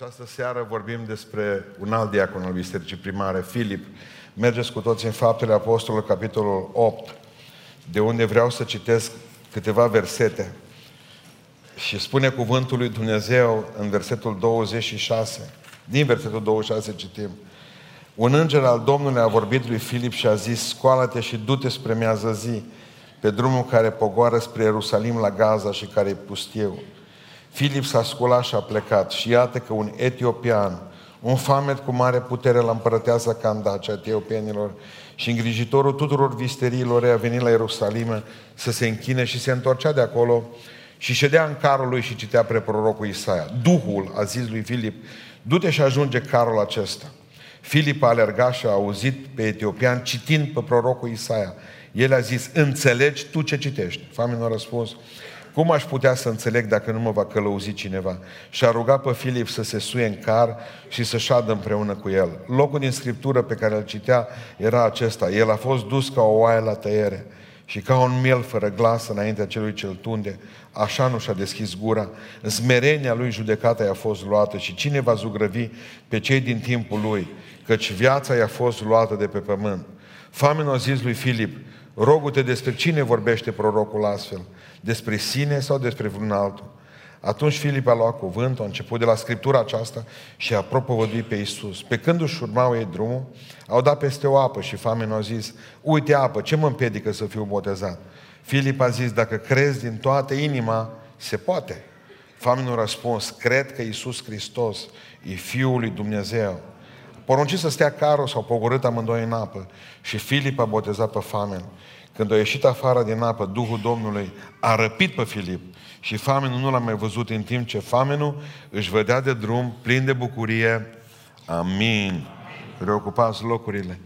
această seară vorbim despre un alt diacon al Bisericii Primare, Filip. Mergeți cu toți în Faptele Apostolului, capitolul 8, de unde vreau să citesc câteva versete. Și spune cuvântul lui Dumnezeu în versetul 26, din versetul 26 citim, un înger al Domnului a vorbit lui Filip și a zis, scoală-te și du-te spre miază zi, pe drumul care pogoară spre Ierusalim la Gaza și care e pustiu. Filip s-a sculat și a plecat și iată că un etiopian, un famet cu mare putere la împărăteasa Candace a etiopienilor și îngrijitorul tuturor visteriilor a venit la Ierusalim să se închine și se întorcea de acolo și ședea în carul lui și citea pre prorocul Isaia. Duhul a zis lui Filip, du-te și ajunge carul acesta. Filip a alergat și a auzit pe etiopian citind pe prorocul Isaia. El a zis, înțelegi tu ce citești? Famenul a răspuns, cum aș putea să înțeleg dacă nu mă va călăuzi cineva? Și a rugat pe Filip să se suie în car și să șadă împreună cu el. Locul din scriptură pe care îl citea era acesta. El a fost dus ca o oaie la tăiere și ca un miel fără glas înaintea celui cel tunde, așa nu și-a deschis gura. În smerenia lui judecata i-a fost luată și cine va zugrăvi pe cei din timpul lui, căci viața i-a fost luată de pe pământ. Famenul a zis lui Filip, rogu-te despre cine vorbește prorocul astfel despre sine sau despre vreun altul. Atunci Filip a luat cuvântul, a început de la Scriptura aceasta și a propovăduit pe Iisus. Pe când își urmau ei drumul, au dat peste o apă și famenul a zis, uite apă, ce mă împiedică să fiu botezat? Filip a zis, dacă crezi din toată inima, se poate. Famenul a răspuns, cred că Iisus Hristos e Fiul lui Dumnezeu. Poruncit să stea carul, s-au pogorât amândoi în apă și Filip a botezat pe famen. Când a ieșit afară din apă, Duhul Domnului a răpit pe Filip și famenul nu l-a mai văzut în timp ce famenul își vedea de drum plin de bucurie. Amin. Reocupați locurile.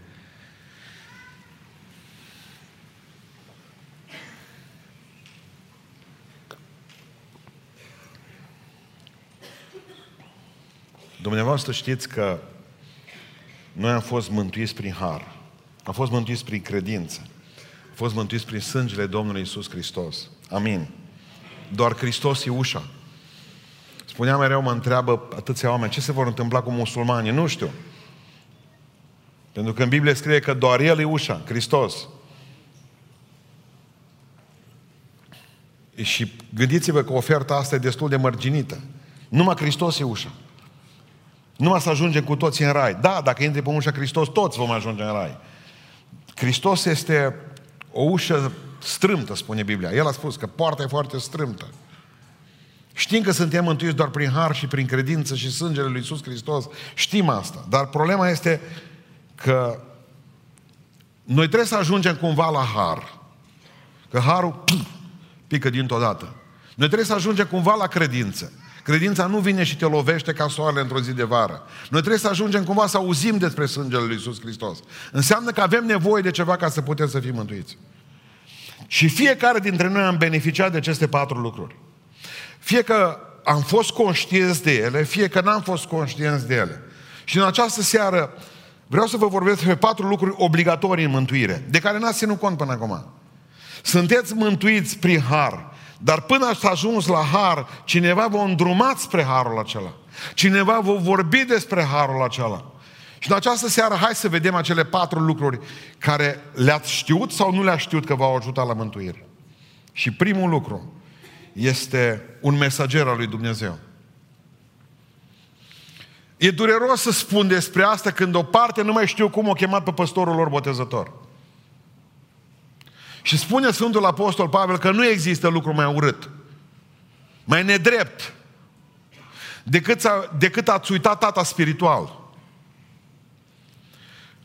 Dumneavoastră știți că noi am fost mântuiți prin har. Am fost mântuiți prin credință fost mântuiți prin sângele Domnului Isus Hristos. Amin. Doar Hristos e ușa. Spuneam mereu, mă întreabă atâția oameni, ce se vor întâmpla cu musulmanii? Nu știu. Pentru că în Biblie scrie că doar El e ușa, Hristos. Și gândiți-vă că oferta asta e destul de mărginită. Numai Hristos e ușa. Numai să ajungem cu toții în rai. Da, dacă intri pe ușa Hristos, toți vom ajunge în rai. Hristos este o ușă strâmtă, spune Biblia. El a spus că poarta e foarte strâmtă. Știm că suntem mântuiți doar prin har și prin credință și sângele lui Iisus Hristos. Știm asta. Dar problema este că noi trebuie să ajungem cumva la har. Că harul pum, pică dintr-o dată. Noi trebuie să ajungem cumva la credință. Credința nu vine și te lovește ca soarele într-o zi de vară. Noi trebuie să ajungem cumva să auzim despre sângele lui Iisus Hristos. Înseamnă că avem nevoie de ceva ca să putem să fim mântuiți. Și fiecare dintre noi am beneficiat de aceste patru lucruri. Fie că am fost conștienți de ele, fie că n-am fost conștienți de ele. Și în această seară vreau să vă vorbesc despre patru lucruri obligatorii în mântuire, de care n-ați ținut cont până acum. Sunteți mântuiți prin har, dar până ați ajuns la har, cineva vă îndrumat spre harul acela. Cineva vă vorbi despre harul acela. Și în această seară, hai să vedem acele patru lucruri care le-ați știut sau nu le-ați știut că v-au ajutat la mântuire. Și primul lucru este un mesager al lui Dumnezeu. E dureros să spun despre asta când o parte nu mai știu cum o chemat pe păstorul lor botezător. Și spune Sfântul Apostol Pavel că nu există lucru mai urât, mai nedrept, decât, a, decât ați uitat tata spiritual.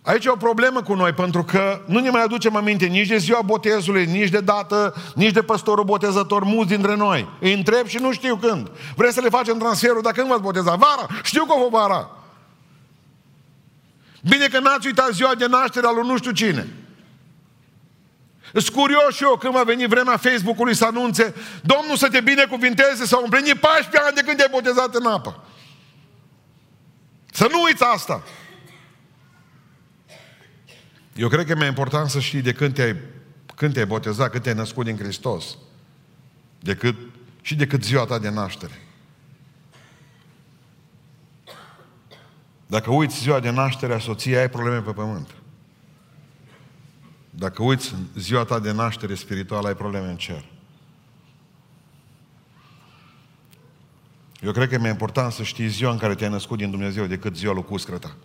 Aici e o problemă cu noi, pentru că nu ne mai aducem aminte nici de ziua botezului, nici de dată, nici de păstorul botezător, mulți dintre noi. Îi întreb și nu știu când. Vreți să le facem transferul, dacă când v-ați boteza? Vara! Știu că o vara! Bine că n-ați uitat ziua de naștere al lui nu știu cine. Sunt curios și eu când va veni vremea Facebook-ului să anunțe Domnul să te binecuvinteze, s-au împlinit 14 ani de când te-ai botezat în apă. Să nu uiți asta. Eu cred că e mai important să știi de când te-ai, când te-ai botezat, când te-ai născut din Hristos, decât, și decât ziua ta de naștere. Dacă uiți ziua de naștere a soției, ai probleme pe pământ. Dacă uiți ziua ta de naștere spirituală, ai probleme în cer. Eu cred că e mai important să știi ziua în care te-ai născut din Dumnezeu decât ziua lui Cuscrăta.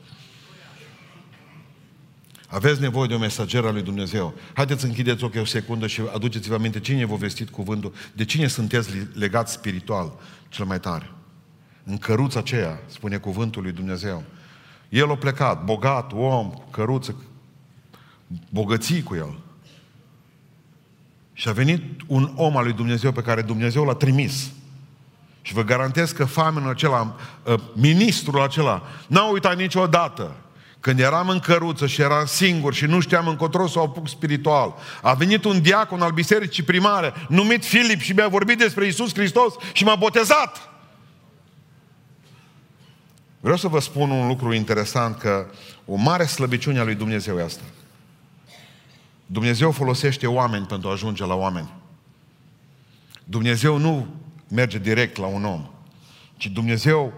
Aveți nevoie de o mesager al lui Dumnezeu. Haideți să închideți ochii o secundă și aduceți-vă aminte cine v-a vestit cuvântul, de cine sunteți legați spiritual cel mai tare. În căruța aceea, spune cuvântul lui Dumnezeu. El a plecat, bogat, om, căruță, bogății cu el. Și a venit un om al lui Dumnezeu pe care Dumnezeu l-a trimis. Și vă garantez că famenul acela, ă, ministrul acela, n-a uitat niciodată când eram în căruță și eram singur și nu știam încotro să o apuc spiritual, a venit un diacon al bisericii primare, numit Filip și mi-a vorbit despre Isus Hristos și m-a botezat. Vreau să vă spun un lucru interesant, că o mare slăbiciune a lui Dumnezeu e asta. Dumnezeu folosește oameni pentru a ajunge la oameni. Dumnezeu nu merge direct la un om, ci Dumnezeu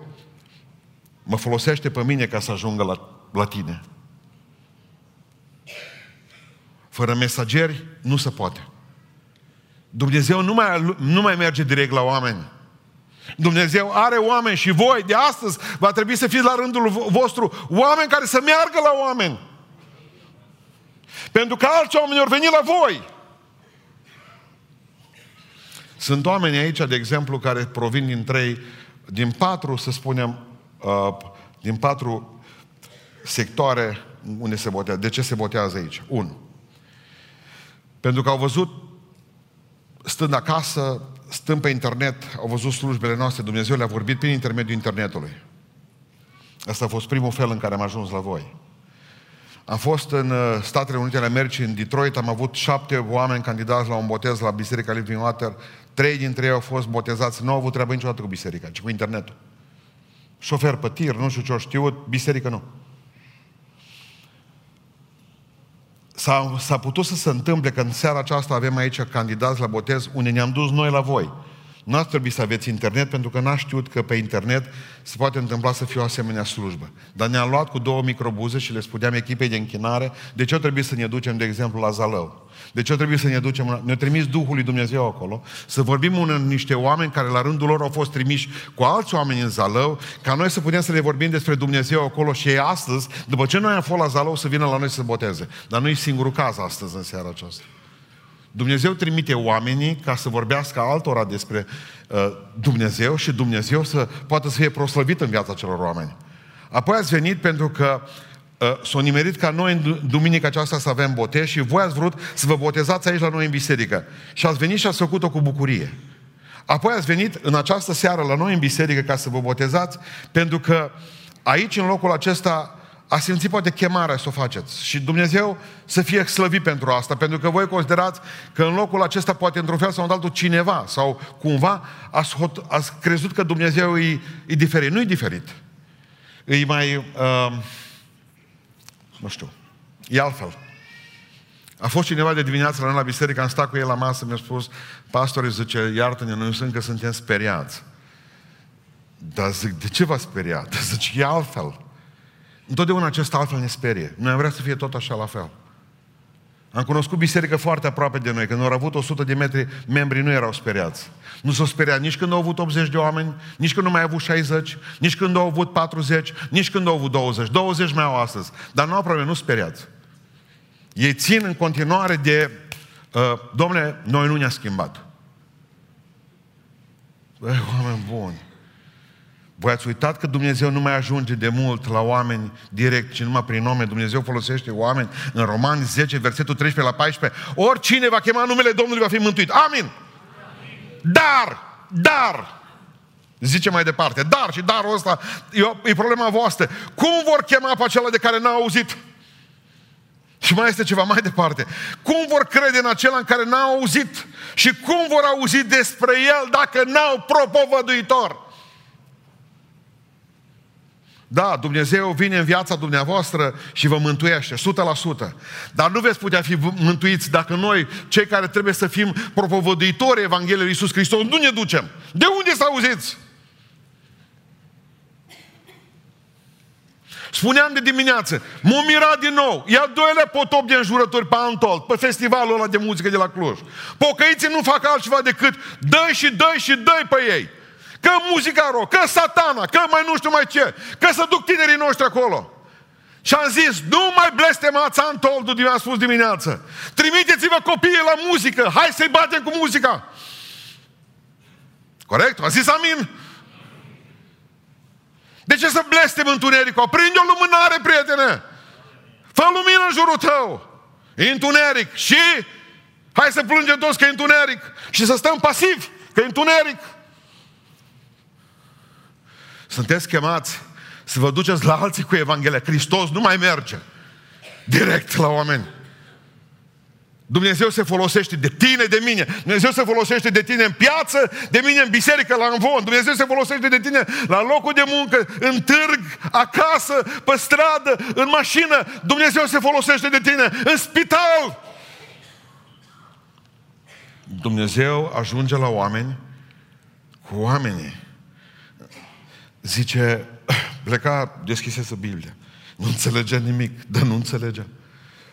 mă folosește pe mine ca să ajungă la la tine. Fără mesageri nu se poate. Dumnezeu nu mai, nu mai merge direct la oameni. Dumnezeu are oameni și voi de astăzi va trebui să fiți la rândul vostru oameni care să meargă la oameni. Pentru că alți oameni au venit la voi. Sunt oameni aici, de exemplu, care provin din trei, din patru, să spunem, uh, din patru sectoare unde se botează. De ce se botează aici? Unu. Pentru că au văzut, stând acasă, stând pe internet, au văzut slujbele noastre, Dumnezeu le-a vorbit prin intermediul internetului. Asta a fost primul fel în care am ajuns la voi. Am fost în uh, Statele Unite ale Americii, în Detroit, am avut șapte oameni candidați la un botez la Biserica Living Water. Trei dintre ei au fost botezați, nu au avut treabă niciodată cu biserica, ci cu internetul. Șofer pe tir, nu știu ce au știut, biserică nu. S-a, s-a putut să se întâmple că în seara aceasta avem aici candidați la botez unde ne-am dus noi la voi. Nu ați trebuit să aveți internet pentru că n-a știut că pe internet se poate întâmpla să fie o asemenea slujbă. Dar ne-am luat cu două microbuze și le spuneam echipei de închinare de ce trebuie să ne ducem, de exemplu, la Zalău. De ce trebuie să ne ducem? Ne-a trimis Duhul lui Dumnezeu acolo, să vorbim ună niște oameni care la rândul lor au fost trimiși cu alți oameni în Zalău, ca noi să putem să le vorbim despre Dumnezeu acolo și ei astăzi, după ce noi am fost la Zalău, să vină la noi să se boteze. Dar nu e singurul caz astăzi în seara aceasta. Dumnezeu trimite oamenii ca să vorbească altora despre uh, Dumnezeu și Dumnezeu să poată să fie proslăvit în viața celor oameni. Apoi ați venit pentru că uh, s-a nimerit ca noi în duminica aceasta să avem botez și voi ați vrut să vă botezați aici la noi în biserică. Și ați venit și ați făcut-o cu bucurie. Apoi ați venit în această seară la noi în biserică ca să vă botezați, pentru că aici, în locul acesta, a simțit poate chemarea să o faceți. Și Dumnezeu să fie slăvit pentru asta, pentru că voi considerați că în locul acesta poate într-un fel sau în altul cineva sau cumva ați, hot, ați crezut că Dumnezeu e, e diferit. Nu e diferit. E mai, uh, nu știu, e altfel. A fost cineva de dimineață la noi la biserică, am stat cu el la masă, mi-a spus, pastorii zice, iartă-ne, noi sunt că suntem speriați. Dar zic, de ce v-a speriat? Zice, e altfel. Întotdeauna acest altfel ne sperie. Noi am vrea să fie tot așa la fel. Am cunoscut biserică foarte aproape de noi. Când au avut 100 de metri, membrii nu erau speriați. Nu s-au speriat nici când au avut 80 de oameni, nici când nu mai au avut 60, nici când au avut 40, nici când au avut 20. 20 mai au astăzi. Dar nu au probleme, nu speriați. Ei țin în continuare de, uh, domne, noi nu ne-a schimbat. Băi, oameni buni. Voi ați uitat că Dumnezeu nu mai ajunge de mult la oameni direct, ci numai prin nume. Dumnezeu folosește oameni. În Roman 10, versetul 13 la 14, oricine va chema numele Domnului va fi mântuit. Amin! Amin. Dar, dar, zice mai departe, dar și darul ăsta e, e problema voastră. Cum vor chema pe acela de care n-au auzit? Și mai este ceva mai departe. Cum vor crede în acela în care n-au auzit? Și cum vor auzi despre el dacă n-au propovăduitor? Da, Dumnezeu vine în viața dumneavoastră și vă mântuiește, 100%. Dar nu veți putea fi mântuiți dacă noi, cei care trebuie să fim propovăduitori Evangheliei lui Iisus Hristos, nu ne ducem. De unde să auziți? Spuneam de dimineață, m-a mirat din nou. E al doilea potop de înjurători pe Antol, pe festivalul ăla de muzică de la Cluj. Pocăiții nu fac altceva decât dă și dă și dă pe ei. Că muzica rock, că satana, că mai nu știu mai ce, că să duc tinerii noștri acolo. Și am zis, nu mai blestemați Antoldul, din a spus dimineață. Trimiteți-vă copiii la muzică, hai să-i batem cu muzica. Corect? A zis amin? De ce să blestem întunericul? Aprinde o lumânare, prietene! Fă lumină în jurul tău! E întuneric. Și hai să plângem toți că e întuneric. Și să stăm pasivi că e întuneric. Sunteți chemați să vă duceți la alții cu Evanghelia. Hristos nu mai merge direct la oameni. Dumnezeu se folosește de tine, de mine. Dumnezeu se folosește de tine în piață, de mine în biserică, la învon. Dumnezeu se folosește de tine la locul de muncă, în târg, acasă, pe stradă, în mașină. Dumnezeu se folosește de tine în spital. Dumnezeu ajunge la oameni cu oamenii. Zice, pleca, deschisese Biblia. Nu înțelegea nimic, dar nu înțelegea.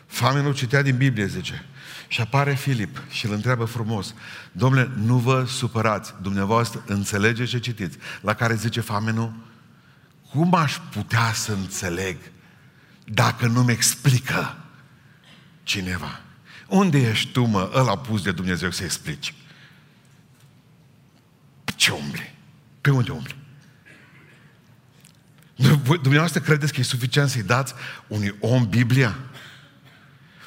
Famenul citea din Biblie, zice. Și apare Filip și îl întreabă frumos, domnule, nu vă supărați, dumneavoastră înțelegeți ce citiți. La care zice famenul, cum aș putea să înțeleg dacă nu-mi explică cineva? Unde ești tu, mă, ăla pus de Dumnezeu să explici? Pe ce umbli? Pe unde umbli? Dumneavoastră credeți că e suficient să-i dați unui om Biblia?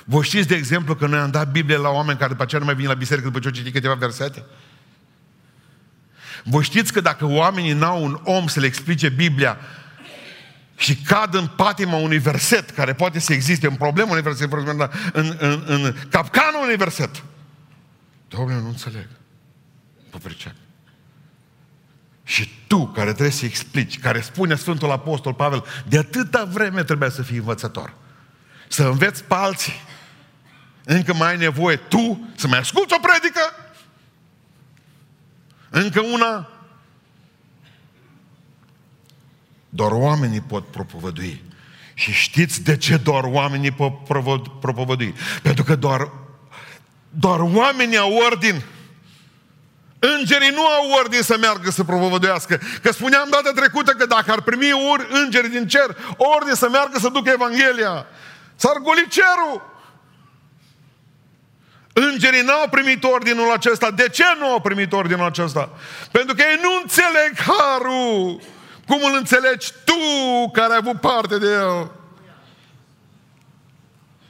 Vă știți, de exemplu, că noi am dat Biblie la oameni care după aceea nu mai vin la biserică după ce au citit câteva versete? Vă știți că dacă oamenii n-au un om să le explice Biblia și cad în patima unui verset care poate să existe, în problemă unui verset, în, în, în, în capcanul unui verset, Doamne, nu înțeleg. Nu pricep. Și tu, care trebuie să explici, care spune Sfântul Apostol Pavel, de atâta vreme trebuie să fii învățător. Să înveți pe alții încă mai ai nevoie tu să mai asculți o predică? Încă una? Doar oamenii pot propovădui. Și știți de ce doar oamenii pot propovădui? Pentru că doar, doar oamenii au ordin. Îngerii nu au ordin să meargă să propovăduiască. Că spuneam data trecută că dacă ar primi ori îngerii din cer ordin să meargă să ducă Evanghelia, s-ar goli cerul. Îngerii n-au primit ordinul acesta. De ce nu au primit ordinul acesta? Pentru că ei nu înțeleg harul. Cum îl înțelegi tu care ai avut parte de el?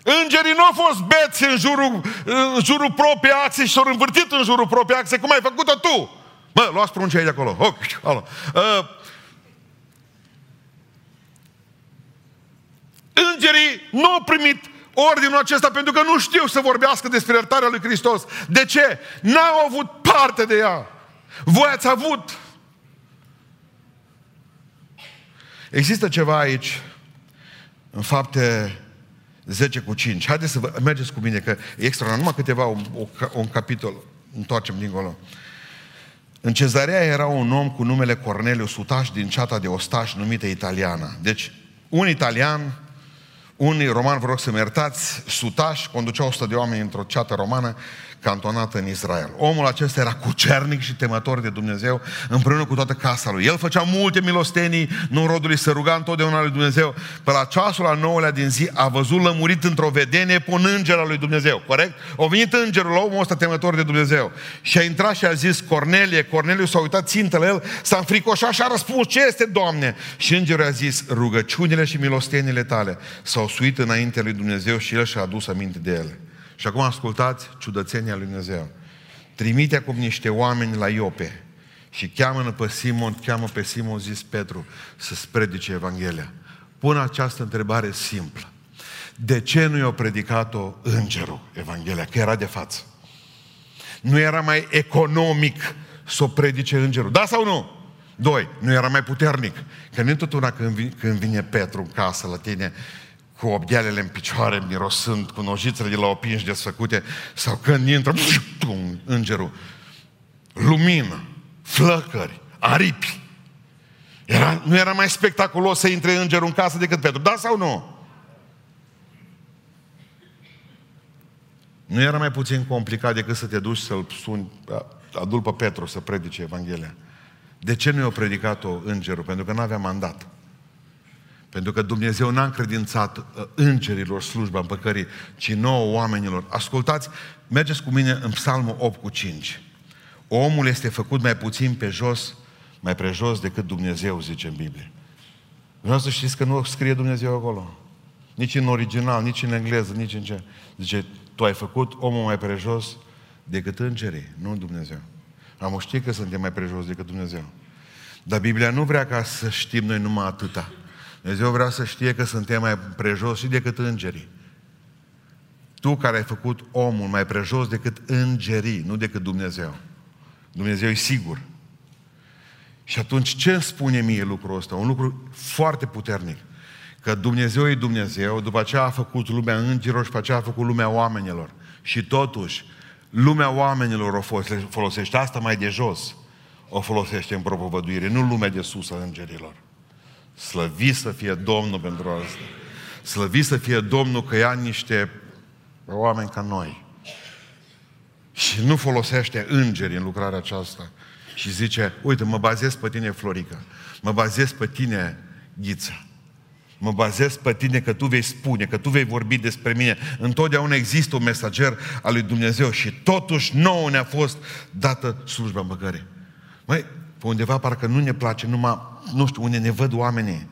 Îngerii nu au fost beți în jurul, în jurul proprii axe și s-au învârtit în jurul proprii axe. Cum ai făcut-o tu? Mă, luați pruncea de acolo. Oh, alo. Uh, îngerii nu au primit ordinul acesta pentru că nu știu să vorbească despre iertarea lui Hristos. De ce? N-au avut parte de ea. Voi ați avut. Există ceva aici, în fapte 10 cu 5. Haideți să vă, mergeți cu mine, că e extra, numai câteva, un, un capitol, întoarcem dincolo. În cezarea era un om cu numele Corneliu Sutaș din ceata de ostaș numită italiană. Deci, un italian unii romani, vă rog să-mi iertați, sutași, conduceau 100 de oameni într-o ceată romană cantonată în Israel. Omul acesta era cucernic și temător de Dumnezeu împreună cu toată casa lui. El făcea multe milostenii, nu rodului să ruga întotdeauna lui Dumnezeu. Pe la ceasul al nouălea din zi a văzut lămurit într-o vedenie pe un înger al lui Dumnezeu. Corect? A venit îngerul la omul ăsta temător de Dumnezeu. Și a intrat și a zis, Cornelie, Corneliu s-a uitat țintă la el, s-a înfricoșat și a răspuns, ce este, Doamne? Și îngerul a zis, rugăciunile și milostenile tale s-au suit înainte lui Dumnezeu și el și-a adus aminte de ele. Și acum ascultați ciudățenia lui Dumnezeu. Trimite acum niște oameni la Iope și cheamă pe Simon, cheamă pe Simon, zis Petru, să-ți predice Evanghelia. Pun această întrebare simplă. De ce nu i-a predicat-o îngerul Evanghelia? Că era de față. Nu era mai economic să o predice îngerul. Da sau nu? Doi, nu era mai puternic. Că nu întotdeauna când vine, când vine Petru în casă la tine cu obghealele în picioare, mirosând, cu nojițele de la opinși desfăcute, sau când intră pum, îngerul, lumină, flăcări, aripi. Era, nu era mai spectaculos să intre îngerul în casă decât Petru, da sau nu? Nu era mai puțin complicat decât să te duci să-l suni, adul pe Petru să predice Evanghelia. De ce nu i-a predicat-o îngerul? Pentru că nu avea mandat. Pentru că Dumnezeu n-a încredințat uh, îngerilor slujba împăcării, ci nouă oamenilor. Ascultați, mergeți cu mine în Psalmul 8 cu 5. Omul este făcut mai puțin pe jos, mai prejos decât Dumnezeu, zice în Biblie. Vreau să știți că nu scrie Dumnezeu acolo. Nici în original, nici în engleză, nici în ce. Zice, tu ai făcut omul mai prejos decât îngerii, nu Dumnezeu. Am ști că suntem mai prejos decât Dumnezeu. Dar Biblia nu vrea ca să știm noi numai atâta. Dumnezeu vrea să știe că suntem mai prejos și decât îngerii. Tu care ai făcut omul mai prejos decât îngerii, nu decât Dumnezeu. Dumnezeu e sigur. Și atunci ce îmi spune mie lucrul ăsta? Un lucru foarte puternic. Că Dumnezeu e Dumnezeu, după aceea a făcut lumea îngerilor și după aceea a făcut lumea oamenilor. Și totuși, lumea oamenilor o folosește asta mai de jos, o folosește în propovăduire, nu lumea de sus a îngerilor. Slăvi să fie Domnul pentru asta. Slăvi să fie Domnul că ia niște oameni ca noi. Și nu folosește îngeri în lucrarea aceasta. Și zice, uite, mă bazez pe tine, Florica. Mă bazez pe tine, Ghița. Mă bazez pe tine că tu vei spune, că tu vei vorbi despre mine. Întotdeauna există un mesager al lui Dumnezeu și totuși nouă ne-a fost dată slujba împăcării. Măi, pe undeva parcă nu ne place numai, nu știu, unde ne văd oamenii.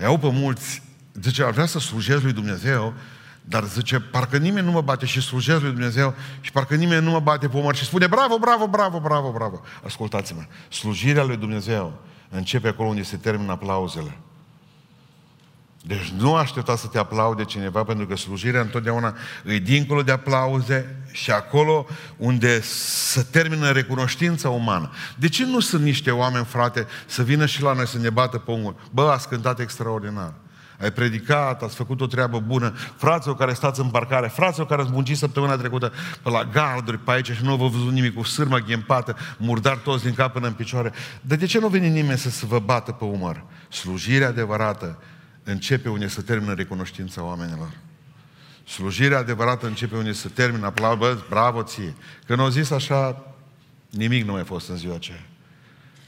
Iau pe mulți, zice, ar vrea să slujesc lui Dumnezeu, dar zice, parcă nimeni nu mă bate și slujesc lui Dumnezeu și parcă nimeni nu mă bate pe umăr și spune, bravo, bravo, bravo, bravo, bravo. Ascultați-mă, slujirea lui Dumnezeu începe acolo unde se termină aplauzele. Deci nu aștepta să te aplaude cineva, pentru că slujirea întotdeauna e dincolo de aplauze și acolo unde să termină recunoștința umană. De ce nu sunt niște oameni, frate, să vină și la noi să ne bată pe umăr? Bă, ați cântat extraordinar. Ai predicat, ați făcut o treabă bună. Fraților care stați în parcare, fraților care ați muncit săptămâna trecută pe la garduri, pe aici și nu vă văzut nimic cu sârmă ghempată, murdar toți din cap până în picioare. Dar de ce nu vine nimeni să se vă bată pe umăr? Slujirea adevărată începe unde să termină recunoștința oamenilor. Slujirea adevărată începe unde să termină aplaudă, bravo ție. Când au zis așa, nimic nu mai a fost în ziua aceea.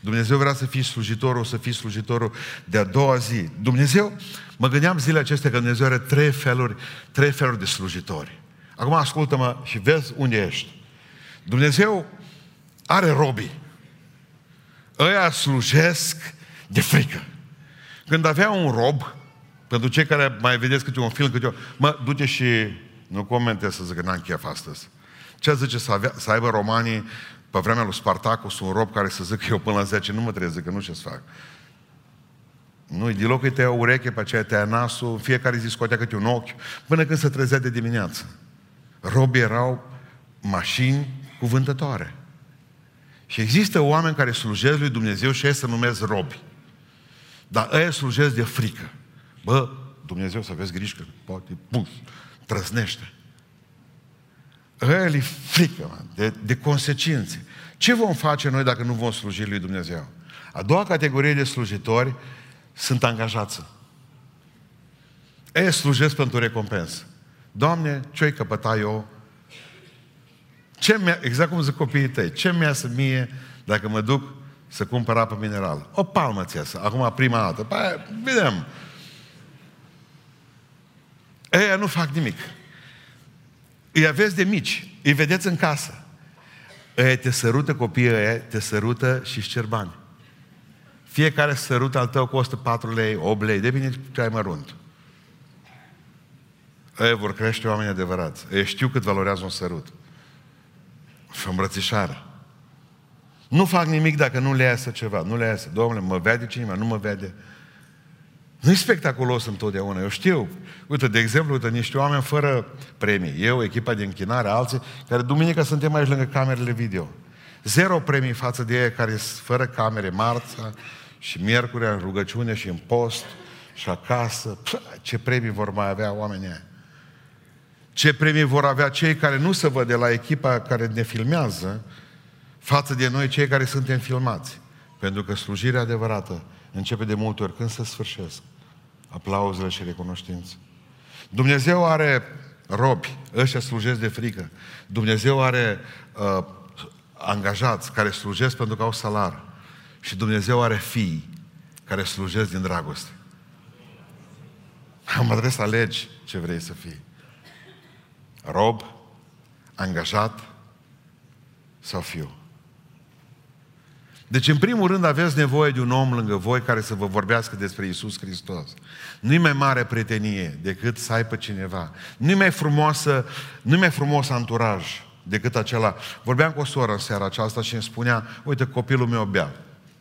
Dumnezeu vrea să fii slujitorul, să fii slujitorul de-a doua zi. Dumnezeu, mă gândeam zilele acestea că Dumnezeu are trei feluri, trei feluri de slujitori. Acum ascultă-mă și vezi unde ești. Dumnezeu are robii. Ăia slujesc de frică. Când avea un rob, pentru cei care mai vedeți câte un film, câte o... Mă, duce și... Nu comentez să zic că n-am chef astăzi. Ce zice să, avea, să aibă romanii pe vremea lui Spartacus un rob care să zică eu până la 10 nu mă trebuie că nu ce să fac. Nu, deloc îi tăia ureche, pe aceea tăia nasul, fiecare zi scotea câte un ochi, până când se trezea de dimineață. Robii erau mașini cuvântătoare. Și există oameni care slujesc lui Dumnezeu și ei se numesc robi. Dar ei slujesc de frică. Bă, Dumnezeu să aveți grijă că poate, buf, trăsnește. Ăia frică, man, de, de consecințe. Ce vom face noi dacă nu vom sluji lui Dumnezeu? A doua categorie de slujitori sunt angajați. Ei slujesc pentru recompensă. Doamne, ce-ai căpăta eu? Ce mi exact cum zic copiii tăi, ce mi să mie dacă mă duc să cumpăr apă minerală? O palmă ți Acum prima dată. Păi, vedem. Ei nu fac nimic. Îi aveți de mici, îi vedeți în casă. Ei te sărută copiii ăia, te sărută și își cer bani. Fiecare sărut al tău costă 4 lei, 8 lei, depinde ce ai mărunt. Ei vor crește oameni adevărați. Ei știu cât valorează un sărut. Și o îmbrățișare. Nu fac nimic dacă nu le iasă ceva. Nu le iasă. Domnule, mă vede cineva, nu mă vede. Nu e spectaculos întotdeauna, eu știu. Uite, de exemplu, uite, niște oameni fără premii. Eu, echipa de închinare, alții, care duminică suntem aici lângă camerele video. Zero premii față de ei care sunt fără camere marța și miercuri în rugăciune și în post și acasă. Pă, ce premii vor mai avea oamenii aia? Ce premii vor avea cei care nu se văd de la echipa care ne filmează față de noi, cei care suntem filmați? Pentru că slujirea adevărată începe de multe ori când se sfârșesc aplauzele și recunoștință. Dumnezeu are robi, ăștia slujesc de frică. Dumnezeu are uh, angajați care slujesc pentru că au salar. Și Dumnezeu are fii care slujesc din dragoste. Am adres alegi ce vrei să fii. Rob, angajat sau fiu. Deci, în primul rând, aveți nevoie de un om lângă voi care să vă vorbească despre Isus Hristos. Nu-i mai mare prietenie decât să ai pe cineva. Nu-i mai frumoasă, nu mai frumos anturaj decât acela. Vorbeam cu o soră în seara aceasta și îmi spunea, uite, copilul meu bea.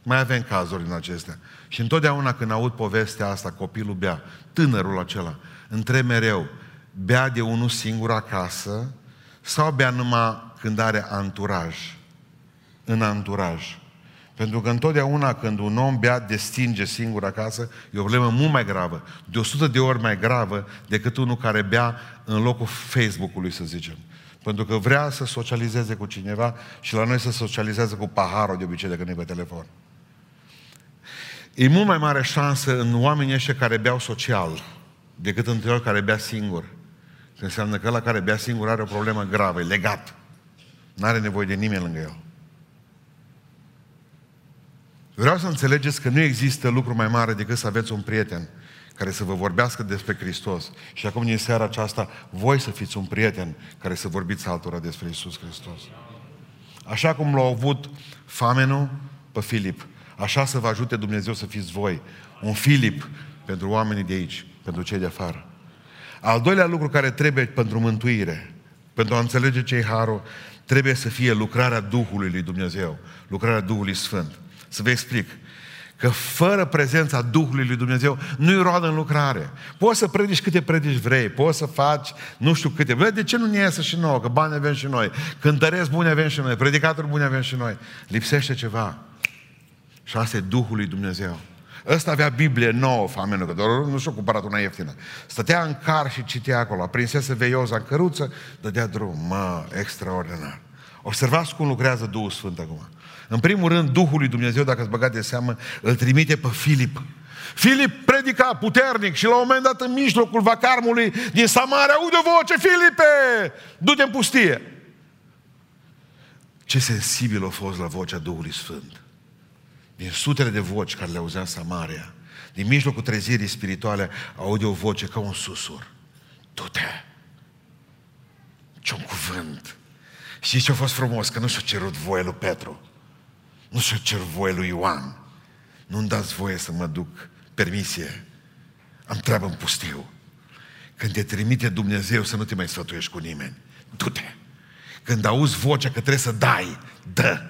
Mai avem cazuri din acestea. Și întotdeauna când aud povestea asta, copilul bea, tânărul acela, întreb mereu, bea de unul singur acasă sau bea numai când are anturaj? În anturaj. Pentru că întotdeauna când un om bea destinge singur acasă, e o problemă mult mai gravă, de 100 de ori mai gravă decât unul care bea în locul Facebook-ului, să zicem. Pentru că vrea să socializeze cu cineva și la noi să socializeze cu paharul de obicei decât nu pe telefon. E mult mai mare șansă în oamenii ăștia care beau social decât în celor care bea singur. Că înseamnă că ăla care bea singur are o problemă gravă, e legat. Nu are nevoie de nimeni lângă el. Vreau să înțelegeți că nu există lucru mai mare decât să aveți un prieten care să vă vorbească despre Hristos. Și acum, din seara aceasta, voi să fiți un prieten care să vorbiți altora despre Isus Hristos. Așa cum l-a avut famenul pe Filip, așa să vă ajute Dumnezeu să fiți voi. Un Filip pentru oamenii de aici, pentru cei de afară. Al doilea lucru care trebuie pentru mântuire, pentru a înțelege ce harul, trebuie să fie lucrarea Duhului lui Dumnezeu, lucrarea Duhului Sfânt. Să vă explic. Că fără prezența Duhului lui Dumnezeu nu-i roadă în lucrare. Poți să predici câte predici vrei, poți să faci nu știu câte. Bă, de ce nu ne iasă și nouă? Că bani avem și noi. Cântăresc buni avem și noi. Predicatori buni avem și noi. Lipsește ceva. Și asta e Duhul lui Dumnezeu. Ăsta avea Biblie nouă, famenul, că doar nu și-a cumpărat una ieftină. Stătea în car și citea acolo. Prinsese veioza în căruță, dădea drum. Mă, extraordinar. Observați cum lucrează Duhul Sfânt acum. În primul rând, Duhul lui Dumnezeu, dacă ați băgat de seamă, îl trimite pe Filip. Filip predica puternic și la un moment dat în mijlocul vacarmului din Samaria, aude voce, Filipe, du-te în pustie. Ce sensibil a fost la vocea Duhului Sfânt. Din sutele de voci care le auzea în Samaria, din mijlocul trezirii spirituale, aude o voce ca un susur. Du-te! Ce-un cuvânt! Și ce a fost frumos? Că nu și-a cerut voie lui Petru. Nu și-o cer voie lui Ioan. Nu-mi dați voie să mă duc permisie. Am treabă în pustiu. Când te trimite Dumnezeu să nu te mai sfătuiești cu nimeni. Du-te. Când auzi vocea că trebuie să dai, dă.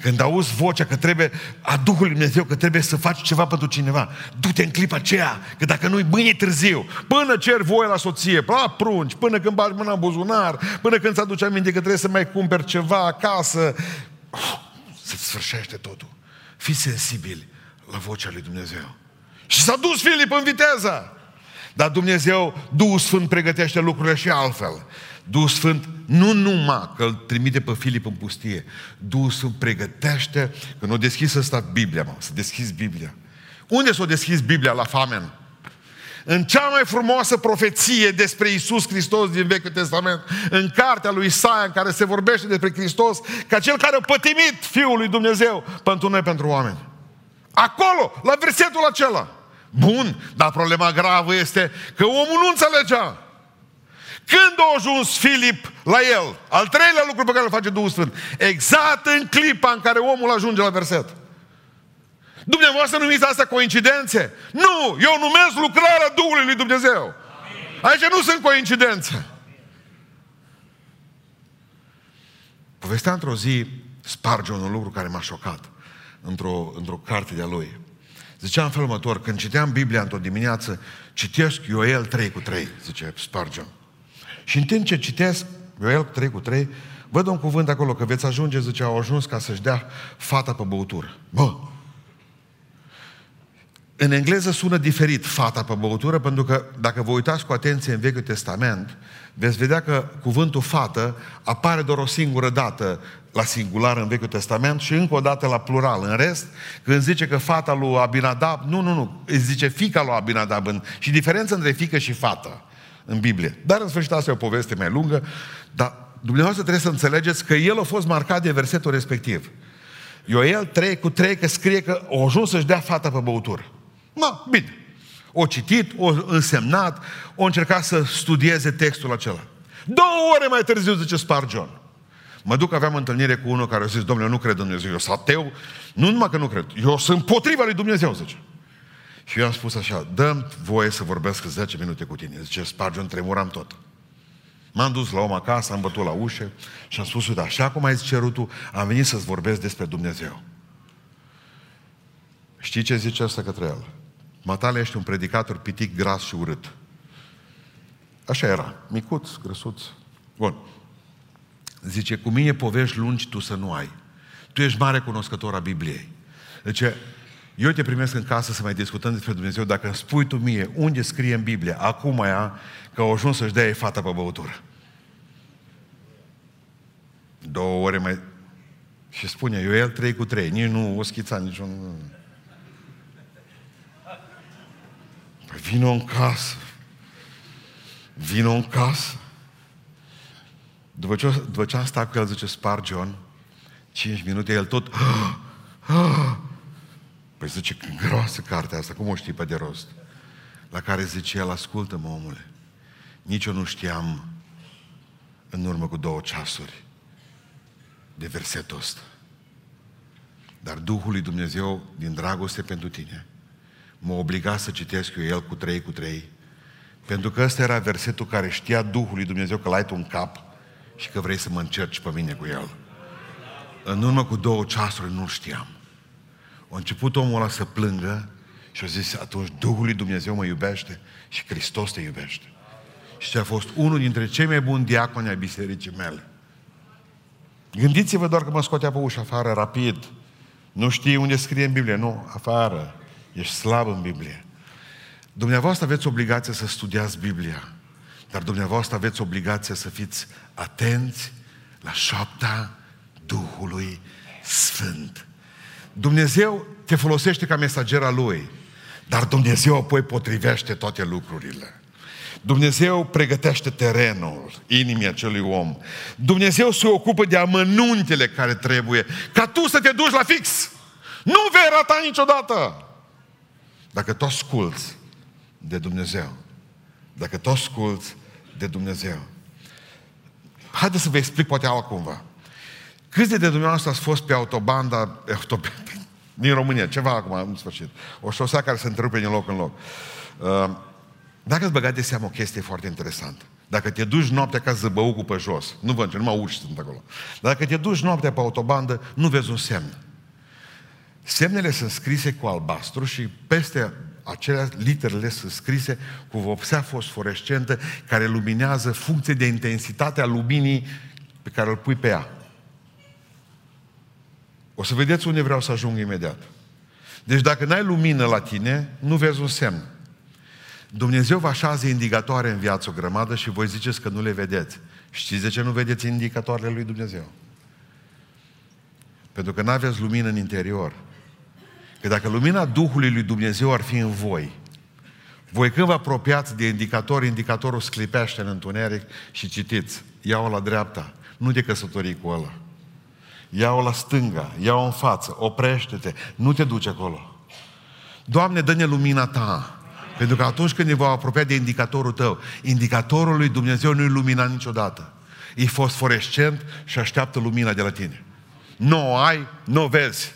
Când auzi vocea că trebuie, a Duhului Dumnezeu, că trebuie să faci ceva pentru cineva, du-te în clipa aceea, că dacă nu-i mâine târziu, până cer voie la soție, la prunci, până când bagi mâna în buzunar, până când ți aduce aminte că trebuie să mai cumperi ceva acasă, se sfârșește totul. Fiți sensibili la vocea lui Dumnezeu. Și s-a dus Filip în viteză. Dar Dumnezeu, Duhul Sfânt pregătește lucrurile și altfel. Duhul Sfânt nu numai că îl trimite pe Filip în pustie, Duhul Sfânt pregătește, că nu o deschis ăsta Biblia, mă, să deschizi Biblia. Unde s-o deschis Biblia? La famen în cea mai frumoasă profeție despre Isus Hristos din Vechiul Testament, în cartea lui Isaia, în care se vorbește despre Hristos, ca cel care a pătimit Fiul lui Dumnezeu pentru noi, pentru oameni. Acolo, la versetul acela. Bun, dar problema gravă este că omul nu înțelegea. Când a ajuns Filip la el, al treilea lucru pe care îl face Duhul Sfânt, exact în clipa în care omul ajunge la verset. Dumneavoastră numiți asta coincidențe? Nu! Eu numesc lucrarea Duhului lui Dumnezeu. Aici nu sunt coincidențe. Povestea într-o zi sparge un lucru care m-a șocat într-o, într-o carte de-a lui. Zicea în felul următor, când citeam Biblia într-o dimineață, citesc Ioel 3 cu 3, zice Spargeon. Și în timp ce citesc Ioel 3 cu 3, văd un cuvânt acolo, că veți ajunge, zice, au ajuns ca să-și dea fata pe băutură. Bă, În engleză sună diferit fata pe băutură, pentru că dacă vă uitați cu atenție în Vechiul Testament, veți vedea că cuvântul fată apare doar o singură dată la singular în Vechiul Testament și încă o dată la plural. În rest, când zice că fata lui Abinadab, nu, nu, nu, îi zice fica lui Abinadab. În, și diferența între fică și fată în Biblie. Dar în sfârșit asta e o poveste mai lungă, dar dumneavoastră trebuie să înțelegeți că el a fost marcat de versetul respectiv. Ioel 3 cu 3 că scrie că o ajuns să-și dea fata pe băutură. Ma, bine. O citit, o însemnat, o încercat să studieze textul acela. Două ore mai târziu, zice Spargion. Mă duc, aveam întâlnire cu unul care a zis, domnule, nu cred în Dumnezeu, eu sunt ateu. Nu numai că nu cred, eu sunt împotriva lui Dumnezeu, zice. Și eu am spus așa, dăm voie să vorbesc 10 minute cu tine. Zice, Spargion, tremuram tot. M-am dus la om acasă, am bătut la ușă și am spus, uite, așa cum ai zis cerut tu, am venit să-ți vorbesc despre Dumnezeu. Știi ce zice asta către el? Matale ești un predicator pitic, gras și urât. Așa era, micuț, grăsuț. Bun. Zice, cu mine povești lungi tu să nu ai. Tu ești mare cunoscător a Bibliei. Deci, eu te primesc în casă să mai discutăm despre Dumnezeu dacă îmi spui tu mie unde scrie în Biblie, acum ea, că au ajuns să-și dea fata pe băutură. Două ore mai... Și spune, eu el trei cu trei, nici nu o schița niciun... Păi vină în casă. Vină în casă. După ce, după ce am stat cu el, zice, spar John, 5 minute, el tot... Păi zice, groasă cartea asta, cum o știi pe de rost? La care zice el, ascultă-mă, omule, nici eu nu știam în urmă cu două ceasuri de versetul ăsta. Dar Duhul lui Dumnezeu, din dragoste pentru tine, m-a obligat să citesc eu el cu trei cu trei, pentru că ăsta era versetul care știa Duhul lui Dumnezeu că l-ai tu în cap și că vrei să mă încerci pe mine cu el. În urmă cu două ceasuri nu știam. A început omul ăla să plângă și a zis, atunci Duhul lui Dumnezeu mă iubește și Hristos te iubește. Și a fost unul dintre cei mai buni diaconi ai bisericii mele. Gândiți-vă doar că mă scotea pe ușă afară rapid. Nu știi unde scrie în Biblie. Nu, afară. Ești slab în Biblie. Dumneavoastră aveți obligația să studiați Biblia. Dar dumneavoastră aveți obligația să fiți atenți la șoapta Duhului Sfânt. Dumnezeu te folosește ca mesager al Lui, dar Dumnezeu apoi potrivește toate lucrurile. Dumnezeu pregătește terenul inimii acelui om. Dumnezeu se ocupă de amănuntele care trebuie ca tu să te duci la fix. Nu vei rata niciodată. Dacă tu asculți de Dumnezeu. Dacă tu asculți de Dumnezeu. Haideți să vă explic poate altcumva. Câți de dumneavoastră ați fost pe autobanda, din România, ceva acum, în sfârșit. O șosea care se întrerupe din loc în loc. Uh, dacă îți băgat de seamă o chestie foarte interesantă. Dacă te duci noaptea ca zăbăucul pe jos, nu văd ce, numai urși sunt acolo. Dacă te duci noaptea pe autobandă, nu vezi un semn. Semnele sunt scrise cu albastru și peste acelea literele sunt scrise cu vopsea fosforescentă care luminează funcție de intensitate a luminii pe care îl pui pe ea. O să vedeți unde vreau să ajung imediat. Deci dacă n-ai lumină la tine, nu vezi un semn. Dumnezeu vă așează indicatoare în viață o grămadă și voi ziceți că nu le vedeți. Știți de ce nu vedeți indicatoarele lui Dumnezeu? Pentru că nu aveți lumină în interior. Că dacă lumina Duhului lui Dumnezeu ar fi în voi, voi când vă apropiați de indicator, indicatorul sclipește în întuneric și citiți, ia-o la dreapta, nu te căsători cu ăla. Ia-o la stânga, ia-o în față, oprește-te, nu te duci acolo. Doamne, dă-ne lumina Ta. Pentru că atunci când ne va apropia de indicatorul tău, indicatorul lui Dumnezeu nu-i lumina niciodată. E fosforescent și așteaptă lumina de la tine. Nu o ai, nu o vezi.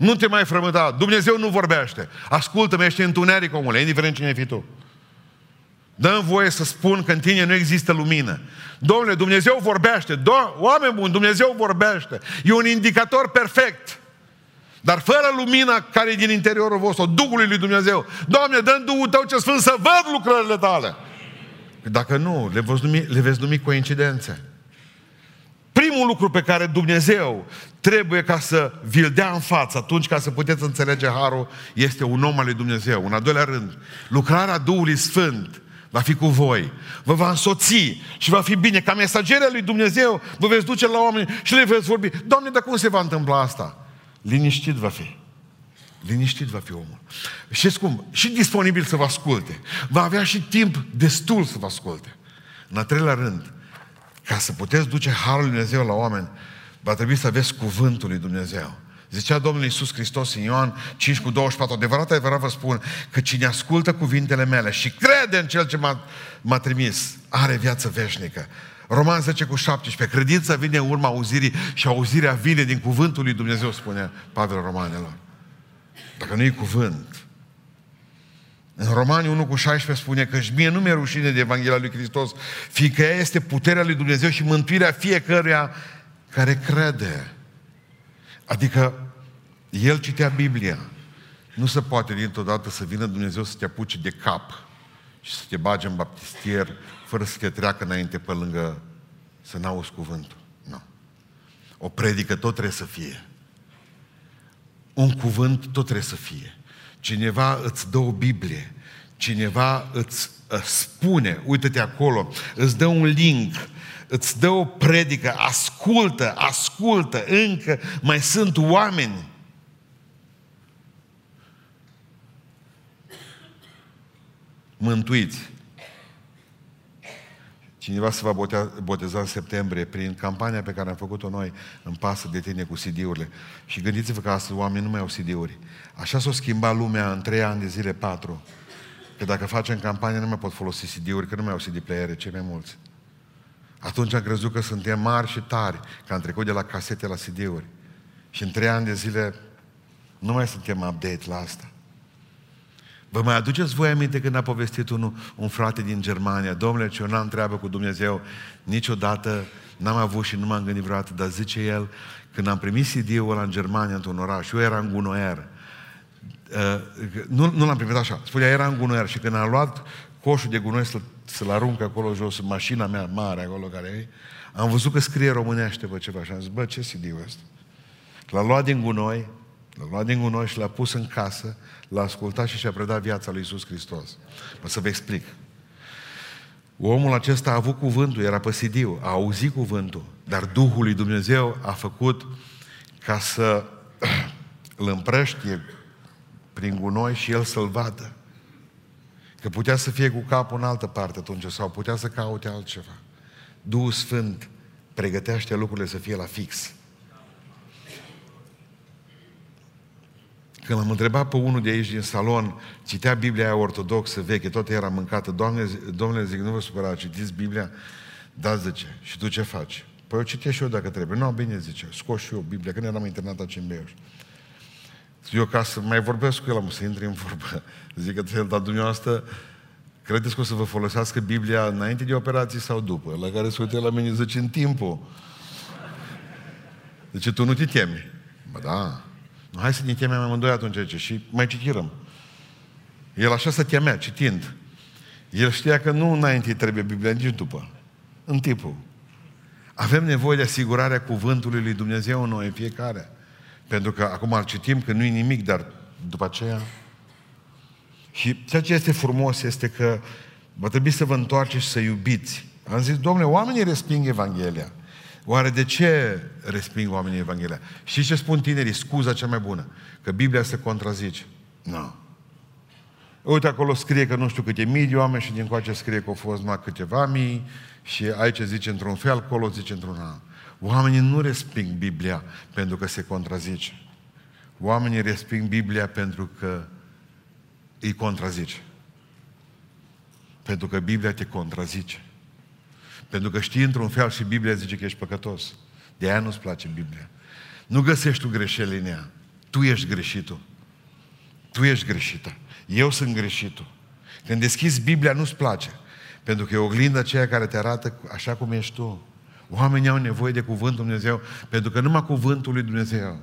Nu te mai frământa. Dumnezeu nu vorbește. Ascultă-mă, ești întuneric, omule, indiferent cine fi tu. Dă-mi voie să spun că în tine nu există lumină. Domnule, Dumnezeu vorbește. Do- oameni buni, Dumnezeu vorbește. E un indicator perfect. Dar fără lumina care e din interiorul vostru, Duhului lui Dumnezeu, Doamne, dă Duhul Tău ce Sfânt să văd lucrările Tale. Dacă nu, le veți numi, le veți numi coincidențe. Primul primul lucru pe care Dumnezeu trebuie ca să vi-l dea în față atunci ca să puteți înțelege harul, este un om al lui Dumnezeu. În al doilea rând, lucrarea Duhului Sfânt va fi cu voi, vă va însoți și va fi bine. Ca mesagerea lui Dumnezeu vă veți duce la oameni și le veți vorbi. Doamne, dar cum se va întâmpla asta? Liniștit va fi. Liniștit va fi omul. Știți cum? Și disponibil să vă asculte. Va avea și timp destul să vă asculte. În al treilea rând, ca să puteți duce Harul lui Dumnezeu la oameni, va trebui să aveți cuvântul lui Dumnezeu. Zicea Domnul Iisus Hristos în Ioan 5 cu 24, adevărat, adevărat vă spun că cine ascultă cuvintele mele și crede în Cel ce m-a, m-a trimis, are viață veșnică. Roman 10 cu 17, credința vine în urma auzirii și auzirea vine din cuvântul lui Dumnezeu, spune Pavel Romanelor. Dacă nu e cuvânt, în Romani 1 cu 16 spune că și mie nu mi-e rușine de Evanghelia lui Hristos, fiindcă ea este puterea lui Dumnezeu și mântuirea fiecăruia care crede. Adică el citea Biblia. Nu se poate dintr-o dată să vină Dumnezeu să te apuce de cap și să te bage în baptistier fără să te treacă înainte pe lângă să n-auzi cuvântul. Nu. O predică tot trebuie să fie. Un cuvânt tot trebuie să fie. Cineva îți dă o Biblie, cineva îți uh, spune, uite-te acolo, îți dă un link, îți dă o predică, ascultă, ascultă, încă mai sunt oameni. Mântuiți. Cineva se va boteza în septembrie prin campania pe care am făcut-o noi în pasă de tine cu CD-urile. Și gândiți-vă că astăzi oamenii nu mai au CD-uri. Așa s-a schimbat lumea în trei ani de zile, patru. Că dacă facem campanie nu mai pot folosi CD-uri, că nu mai au CD-playere, cei mai mulți. Atunci am crezut că suntem mari și tari, că am trecut de la casete la CD-uri. Și în trei ani de zile nu mai suntem update la asta. Vă mai aduceți voi aminte când a povestit unul, un frate din Germania, domnule, ce eu n-am treabă cu Dumnezeu, niciodată n-am avut și nu m-am gândit vreodată, dar zice el, când am primit CD-ul ăla în Germania, într-un oraș, eu eram gunoier, uh, nu, nu l-am primit așa, spunea, era în gunoier. Și când am luat coșul de gunoi să, să-l arunc acolo jos, în mașina mea mare acolo care e, am văzut că scrie românește pe ceva și am zis, bă, ce CD-ul ăsta? L-a luat din gunoi, l-a luat din gunoi și l-a pus în casă, l-a ascultat și și-a predat viața lui Isus Hristos. Mă să vă explic. Omul acesta a avut cuvântul, era păsidiu, a auzit cuvântul, dar Duhul lui Dumnezeu a făcut ca să îl împrăștie prin gunoi și el să-l vadă. Că putea să fie cu capul în altă parte atunci sau putea să caute altceva. Duhul Sfânt pregătește lucrurile să fie la fix. Când l-am întrebat pe unul de aici din salon, citea Biblia aia ortodoxă veche, tot era mâncată, Doamne, domnule, zic, nu vă supăra, citiți Biblia? Da, zice, și tu ce faci? Păi eu citesc și eu dacă trebuie. Nu, bine, zice, scos și eu Biblia, când eram internat aici în Beiuș. Eu ca să mai vorbesc cu el, am să intri în vorbă. Zic că el, dar dumneavoastră, credeți că o să vă folosească Biblia înainte de operații sau după? La care se uite la mine, zice, în timpul. Zice, tu nu te temi. Bă, da. Hai să ne temem amândoi atunci, zice, și mai citirăm. El așa se temea, citind. El știa că nu înainte trebuie Biblia, nici după. În timpul. Avem nevoie de asigurarea cuvântului lui Dumnezeu în noi, în fiecare. Pentru că acum îl citim că nu e nimic, dar după aceea... Și ceea ce este frumos este că va trebui să vă întoarceți și să iubiți. Am zis, domnule, oamenii resping Evanghelia. Oare de ce resping oamenii Evanghelia? Și ce spun tinerii? Scuza cea mai bună. Că Biblia se contrazice. Nu. No. Uite, acolo scrie că nu știu câte mii de oameni și din coace scrie că au fost numai câteva mii și aici zice într-un fel, acolo zice într-un alt. Oamenii nu resping Biblia pentru că se contrazice. Oamenii resping Biblia pentru că îi contrazice. Pentru că Biblia te contrazice. Pentru că știi într-un fel și Biblia zice că ești păcătos. De aia nu-ți place Biblia. Nu găsești tu greșeli în ea. Tu ești greșitul. Tu ești greșită. Eu sunt greșitul. Când deschizi Biblia, nu-ți place. Pentru că e oglinda aceea care te arată așa cum ești tu. Oamenii au nevoie de Cuvântul Dumnezeu, pentru că numai Cuvântul lui Dumnezeu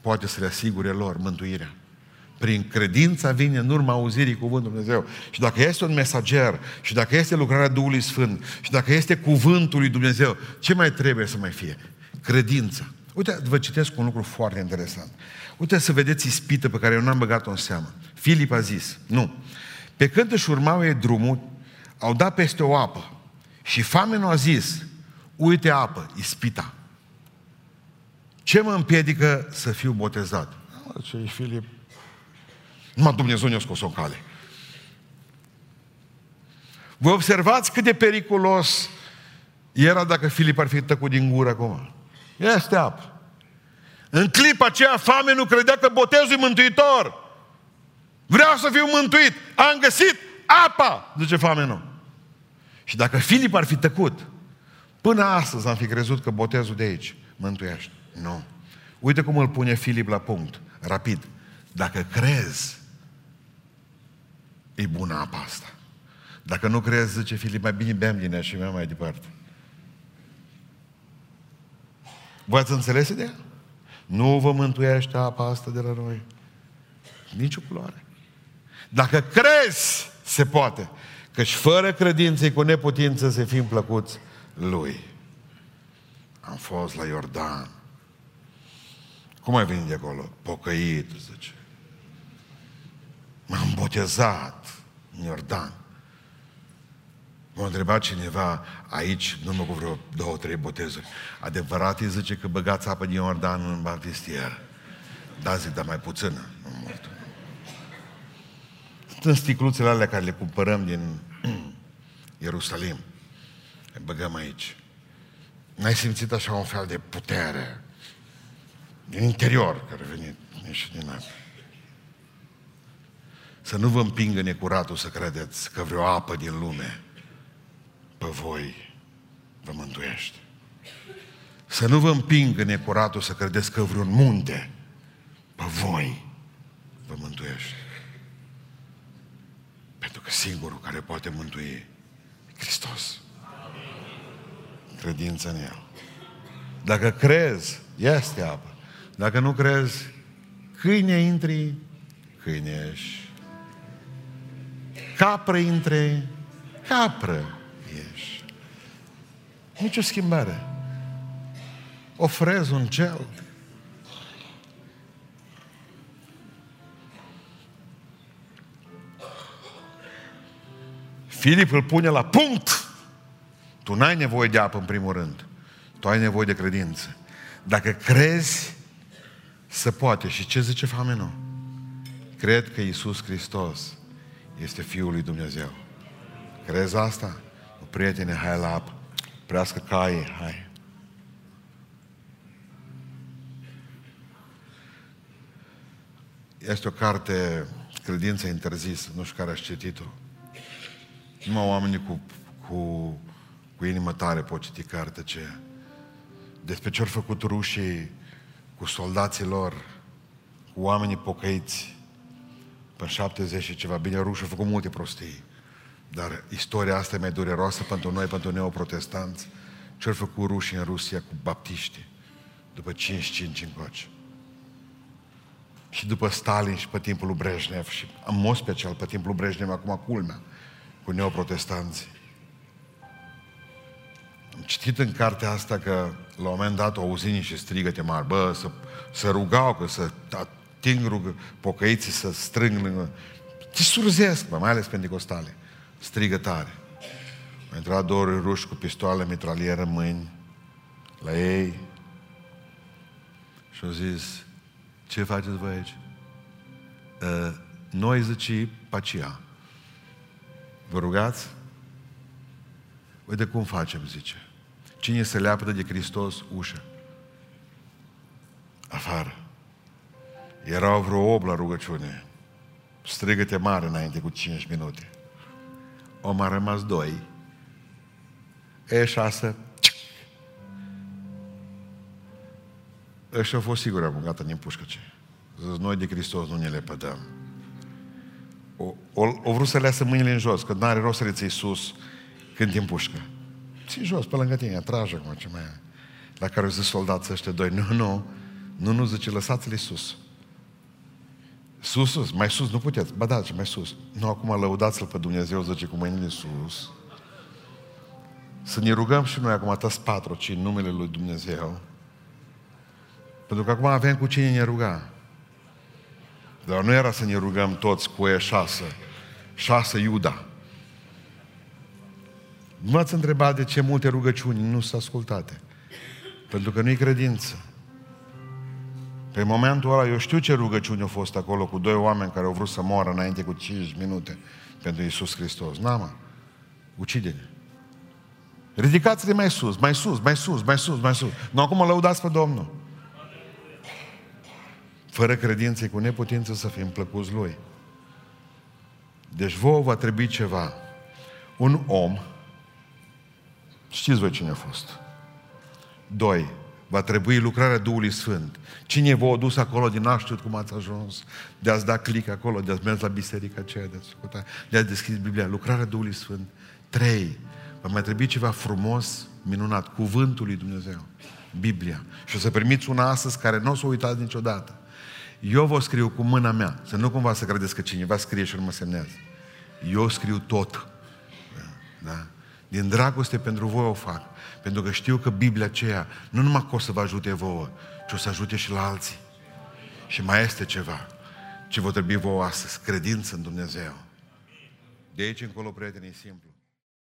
poate să le asigure lor mântuirea. Prin credința vine în urma auzirii Cuvântului Dumnezeu. Și dacă este un mesager, și dacă este lucrarea Duhului Sfânt, și dacă este Cuvântul lui Dumnezeu, ce mai trebuie să mai fie? credința. Uite, vă citesc un lucru foarte interesant. Uite să vedeți ispită pe care eu n-am băgat-o în seamă. Filip a zis, nu. Pe când își urmau ei drumul, au dat peste o apă. Și famenul a zis, uite apă, ispita. Ce mă împiedică să fiu botezat? Ce e Filip? Numai Dumnezeu ne-a scos o cale. Vă observați cât de periculos era dacă Filip ar fi tăcut din gură acum. Este apă. În clipa aceea fame nu credea că botezul e mântuitor. Vreau să fiu mântuit. Am găsit apa, zice nu. Și dacă Filip ar fi tăcut, până astăzi am fi crezut că botezul de aici mântuiește. Nu. Uite cum îl pune Filip la punct, rapid. Dacă crezi, e bună apa asta. Dacă nu crezi, zice Filip, mai bine bem din ea și mai departe. Voi ați înțeles ideea? Nu vă mântuiește apa asta de la noi. Nici o culoare. Dacă crezi, se poate. Căci fără credință cu neputință să fim plăcuți Lui. Am fost la Iordan. Cum ai venit de acolo? Pocăit, zice. M-am botezat în Iordan. M-a întrebat cineva aici, nu mă cu vreo două, trei botezuri. Adevărat îi zice că băgați apă din Iordan în baptistier. Da, zic, dar mai puțină, nu mult. Sunt în sticluțele alea care le cumpărăm din Ierusalim. Le băgăm aici. N-ai simțit așa un fel de putere din interior care a venit și din apă. Să nu vă împingă necuratul să credeți că vreo apă din lume pe voi vă mântuiește. Să nu vă împingă necuratul să credeți că vreun munte pe voi vă mântuiește. Pentru că singurul care poate mântui e Hristos. Credința în El. Dacă crezi, este apă. Dacă nu crezi, câine intri, câine ești. Capră intre, capră nici o schimbare. Ofrez un gel. Filip îl pune la punct. Tu n-ai nevoie de apă în primul rând. Tu ai nevoie de credință. Dacă crezi, se poate. Și ce zice famenul? Cred că Iisus Hristos este Fiul lui Dumnezeu. Crezi asta? Prietene, hai la apă prească caie, hai. Este o carte, Credința interzisă, nu știu care ați citit-o. Numai oamenii cu, cu, cu inimă tare pot citi carte ce despre ce au făcut rușii cu soldații lor, cu oamenii pocăiți, pe 70 și ceva. Bine, rușii au făcut multe prostii. Dar istoria asta e mai dureroasă pentru noi, pentru neoprotestanți. Ce-au făcut rușii în Rusia cu baptiști după 55 încoace. Și după Stalin și pe timpul lui Brejnev și în mod special pe timpul lui Brejnev, acum culmea, cu neoprotestanții. Am citit în cartea asta că la un moment dat au auzit niște strigăte mari, bă, să, să rugau, că să ating rugă, pocăiții să strâng lângă... Te surzesc, bă, mai ales pentecostale strigă tare. Au intrat două ruși cu pistoale mitralieră în mâini la ei și au zis, ce faceți voi aici? Uh, noi zice pacia. Vă rugați? Uite cum facem, zice. Cine se leapătă de Hristos, ușă. Afară. Erau vreo 8 la rugăciune. Strigăte mare înainte cu 5 minute au mai rămas doi. E șase. Ăștia au fost sigur gata din pușcă ce. Zis, noi de Hristos nu ne le pădăm. O, o, o vrut să leasă mâinile în jos, că nu are rost să le ții sus când din pușcă. Ții jos, pe lângă tine, trage acum ce mai e. La care au zis soldații ăștia doi, nu, nu, nu, nu, zice, lăsați-le sus. Sus, sus, mai sus, nu puteți. Ba da, ce mai sus. Nu, acum lăudați-L pe Dumnezeu, zice, cu mâinile sus. Să ne rugăm și noi acum, atâți patru, ci în numele Lui Dumnezeu. Pentru că acum avem cu cine ne ruga. Dar nu era să ne rugăm toți cu e șasă. Șasă Iuda. Nu m-ați întrebat de ce multe rugăciuni nu sunt ascultate. Pentru că nu-i credință. Pe momentul ăla, eu știu ce rugăciuni au fost acolo cu doi oameni care au vrut să moară înainte cu 5 minute pentru Iisus Hristos. N-am, mă. Ucide-ne. Ridicați-le mai sus, mai sus, mai sus, mai sus, mai sus. Nu acum lăudați pe Domnul. Fără credință cu neputință să fim plăcuți Lui. Deci vouă va trebui ceva. Un om, știți voi cine a fost. Doi, va trebui lucrarea Duhului Sfânt. Cine v-a dus acolo din n cum ați ajuns, de a-ți da click acolo, de a-ți mers la biserica aceea, de a de a deschis Biblia, lucrarea Duhului Sfânt. Trei, va mai trebui ceva frumos, minunat, cuvântul lui Dumnezeu, Biblia. Și o să primiți una astăzi care nu o să o uitați niciodată. Eu vă scriu cu mâna mea, să nu cumva să credeți că cineva scrie și nu mă semnează. Eu scriu tot. Da? Din dragoste pentru voi o fac. Pentru că știu că Biblia aceea nu numai că o să vă ajute vouă, ci o să ajute și la alții. Și mai este ceva ce vă trebui vouă astăzi, credință în Dumnezeu. De aici încolo, prieteni, e simplu.